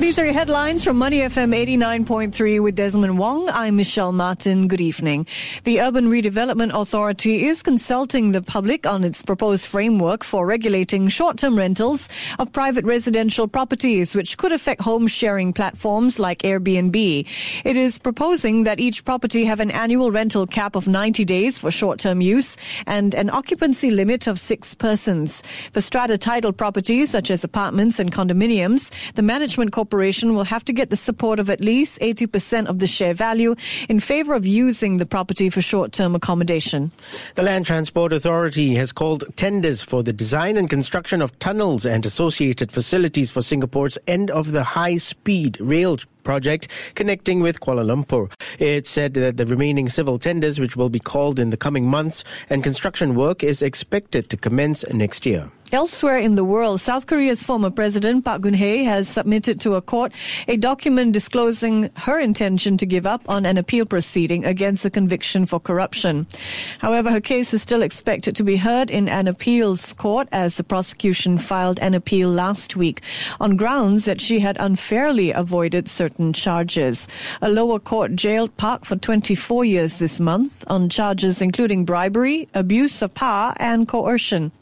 These are your headlines from Money FM 89.3 with Desmond Wong. I'm Michelle Martin. Good evening. The Urban Redevelopment Authority is consulting the public on its proposed framework for regulating short-term rentals of private residential properties, which could affect home sharing platforms like Airbnb. It is proposing that each property have an annual rental cap of 90 days for short-term use and an occupancy limit of six persons. For strata title properties such as apartments and condominiums, the management corporation will have to get the support of at least 80% of the share value in favor of using the property for short-term accommodation. The Land Transport Authority has called tenders for the design and construction of tunnels and associated facilities for Singapore's end of the high-speed rail project connecting with Kuala Lumpur. It said that the remaining civil tenders, which will be called in the coming months, and construction work is expected to commence next year. Elsewhere in the world, South Korea's former president Park Geun-hye has submitted to a court a document disclosing her intention to give up on an appeal proceeding against a conviction for corruption. However, her case is still expected to be heard in an appeals court as the prosecution filed an appeal last week on grounds that she had unfairly avoided certain charges. A lower court jailed Park for 24 years this month on charges including bribery, abuse of power, and coercion.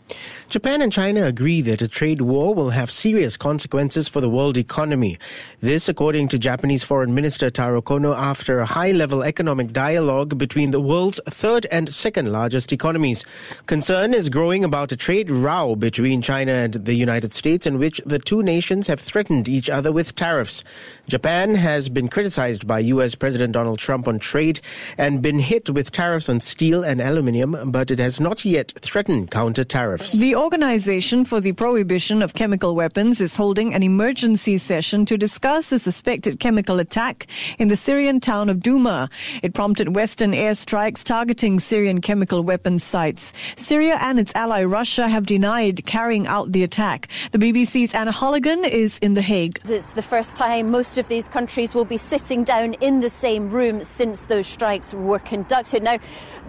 Japan and China agree that a trade war will have serious consequences for the world economy. This, according to Japanese Foreign Minister Taro Kono, after a high level economic dialogue between the world's third and second largest economies. Concern is growing about a trade row between China and the United States, in which the two nations have threatened each other with tariffs. Japan has been criticized by U.S. President Donald Trump on trade and been hit with tariffs on steel and aluminium, but it has not yet threatened counter tariffs. The Organization for the Prohibition of Chemical Weapons is holding an emergency session to discuss a suspected chemical attack in the Syrian town of Douma. It prompted Western airstrikes targeting Syrian chemical weapons sites. Syria and its ally Russia have denied carrying out the attack. The BBC's Anna Holligan is in The Hague. It's the first time most of these countries will be sitting down in the same room since those strikes were conducted. Now,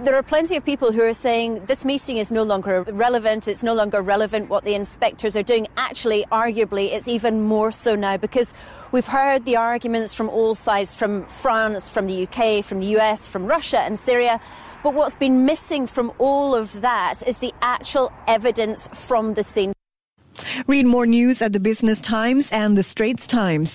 there are plenty of people who are saying this meeting is no longer relevant, it's no longer relevant what the inspectors are doing. Actually, arguably, it's even more so now because we've heard the arguments from all sides from France, from the UK, from the US, from Russia and Syria. But what's been missing from all of that is the actual evidence from the scene. Read more news at the Business Times and the Straits Times.